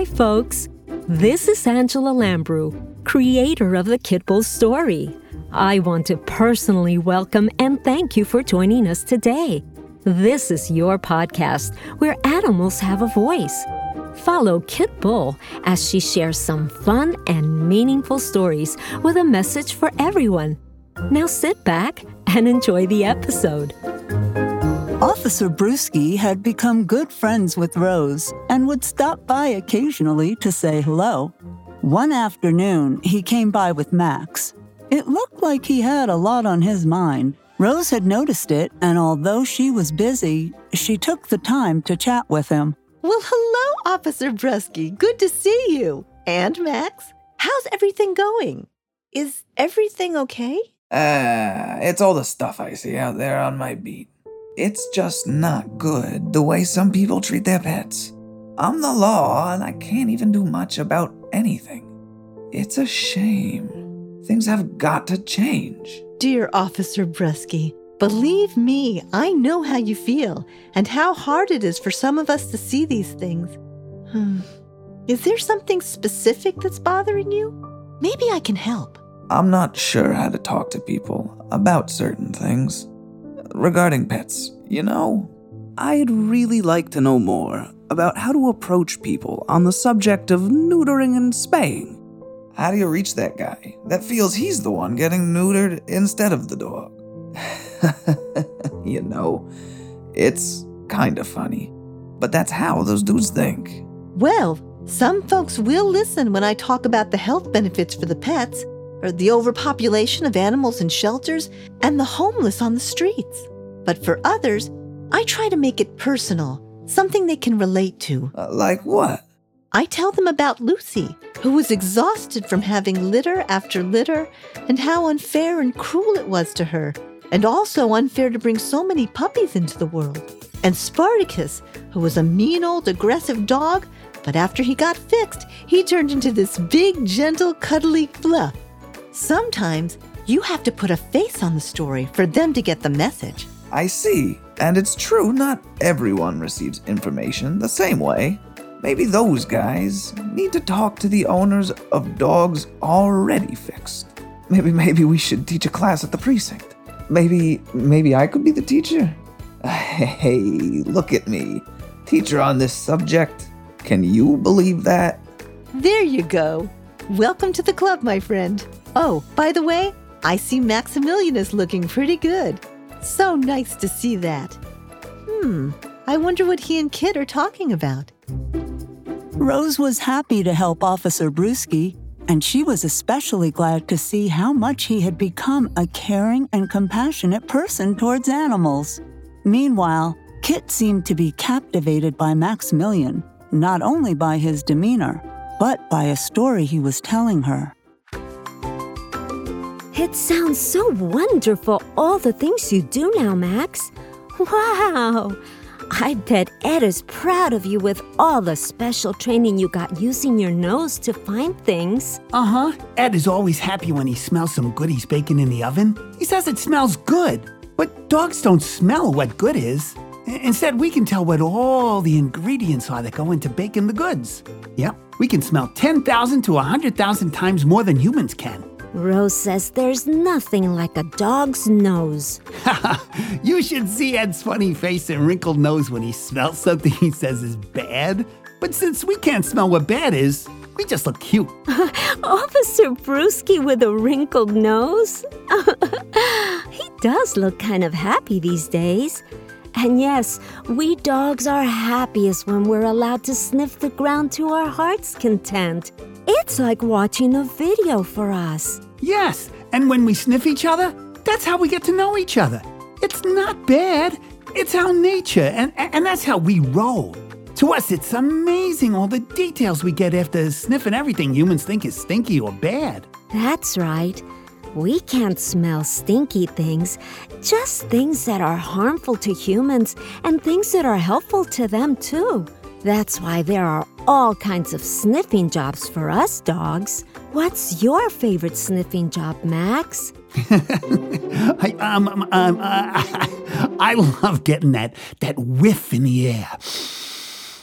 Hi, folks. This is Angela Lambrew, creator of the Kitbull story. I want to personally welcome and thank you for joining us today. This is your podcast where animals have a voice. Follow Kit Bull as she shares some fun and meaningful stories with a message for everyone. Now sit back and enjoy the episode. Officer Brusky had become good friends with Rose and would stop by occasionally to say hello. One afternoon, he came by with Max. It looked like he had a lot on his mind. Rose had noticed it, and although she was busy, she took the time to chat with him. Well, hello, Officer Brusky. Good to see you. And Max, how's everything going? Is everything okay? Ah, it's all the stuff I see out there on my beat. It's just not good the way some people treat their pets. I'm the law and I can't even do much about anything. It's a shame. Things have got to change. Dear Officer Brusky, believe me, I know how you feel and how hard it is for some of us to see these things. Hmm. Is there something specific that's bothering you? Maybe I can help. I'm not sure how to talk to people about certain things. Regarding pets, you know, I'd really like to know more about how to approach people on the subject of neutering and spaying. how do you reach that guy that feels he's the one getting neutered instead of the dog? you know, it's kinda funny, but that's how those dudes think. Well, some folks will listen when I talk about the health benefits for the pets, or the overpopulation of animals in shelters, and the homeless on the streets. But for others, I try to make it personal, something they can relate to. Uh, like what? I tell them about Lucy, who was exhausted from having litter after litter, and how unfair and cruel it was to her, and also unfair to bring so many puppies into the world. And Spartacus, who was a mean old aggressive dog, but after he got fixed, he turned into this big, gentle, cuddly fluff. Sometimes you have to put a face on the story for them to get the message. I see. And it's true, not everyone receives information the same way. Maybe those guys need to talk to the owners of dogs already fixed. Maybe maybe we should teach a class at the precinct. Maybe maybe I could be the teacher. Hey, look at me. Teacher on this subject. Can you believe that? There you go. Welcome to the club, my friend. Oh, by the way, I see Maximilian is looking pretty good. So nice to see that. Hmm, I wonder what he and Kit are talking about. Rose was happy to help Officer Brusky, and she was especially glad to see how much he had become a caring and compassionate person towards animals. Meanwhile, Kit seemed to be captivated by Maximilian, not only by his demeanor, but by a story he was telling her. It sounds so wonderful, all the things you do now, Max. Wow! I bet Ed is proud of you with all the special training you got using your nose to find things. Uh huh. Ed is always happy when he smells some goodies baking in the oven. He says it smells good. But dogs don't smell what good is. Instead, we can tell what all the ingredients are that go into baking the goods. Yep, we can smell 10,000 to 100,000 times more than humans can. Rose says there's nothing like a dog's nose. you should see Ed's funny face and wrinkled nose when he smells something he says is bad. But since we can't smell what bad is, we just look cute. Officer Brusky with a wrinkled nose? he does look kind of happy these days. And yes, we dogs are happiest when we're allowed to sniff the ground to our heart's content. It's like watching a video for us. Yes, and when we sniff each other, that's how we get to know each other. It's not bad. It's our nature, and, and that's how we roll. To us, it's amazing all the details we get after sniffing everything humans think is stinky or bad. That's right. We can't smell stinky things, just things that are harmful to humans and things that are helpful to them too. That's why there are all kinds of sniffing jobs for us dogs. What's your favorite sniffing job, Max? I, um, um, uh, I love getting that, that whiff in the air.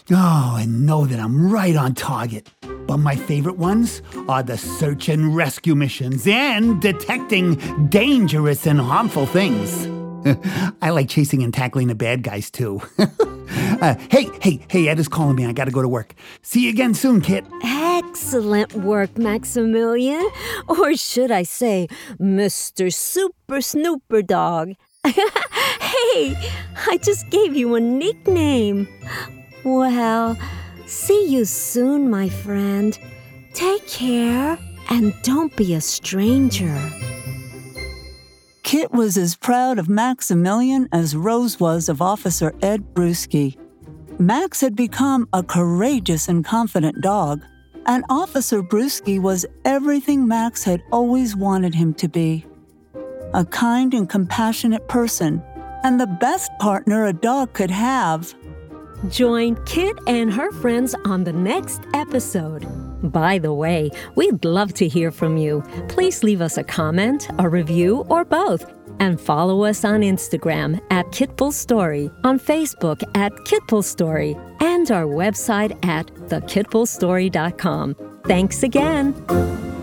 Oh, and know that I'm right on target. But my favorite ones are the search and rescue missions and detecting dangerous and harmful things. I like chasing and tackling the bad guys too. uh, hey, hey, hey, Ed is calling me. I gotta go to work. See you again soon, Kit. Excellent work, Maximilian. Or should I say, Mr. Super Snooper Dog. hey, I just gave you a nickname. Well, see you soon, my friend. Take care and don't be a stranger. Kit was as proud of Maximilian as Rose was of Officer Ed Brusky. Max had become a courageous and confident dog, and Officer Brusky was everything Max had always wanted him to be a kind and compassionate person, and the best partner a dog could have. Join Kit and her friends on the next episode. By the way, we'd love to hear from you. Please leave us a comment, a review, or both. And follow us on Instagram at Kitbull Story, on Facebook at Kitbull Story, and our website at thekitbullstory.com. Thanks again.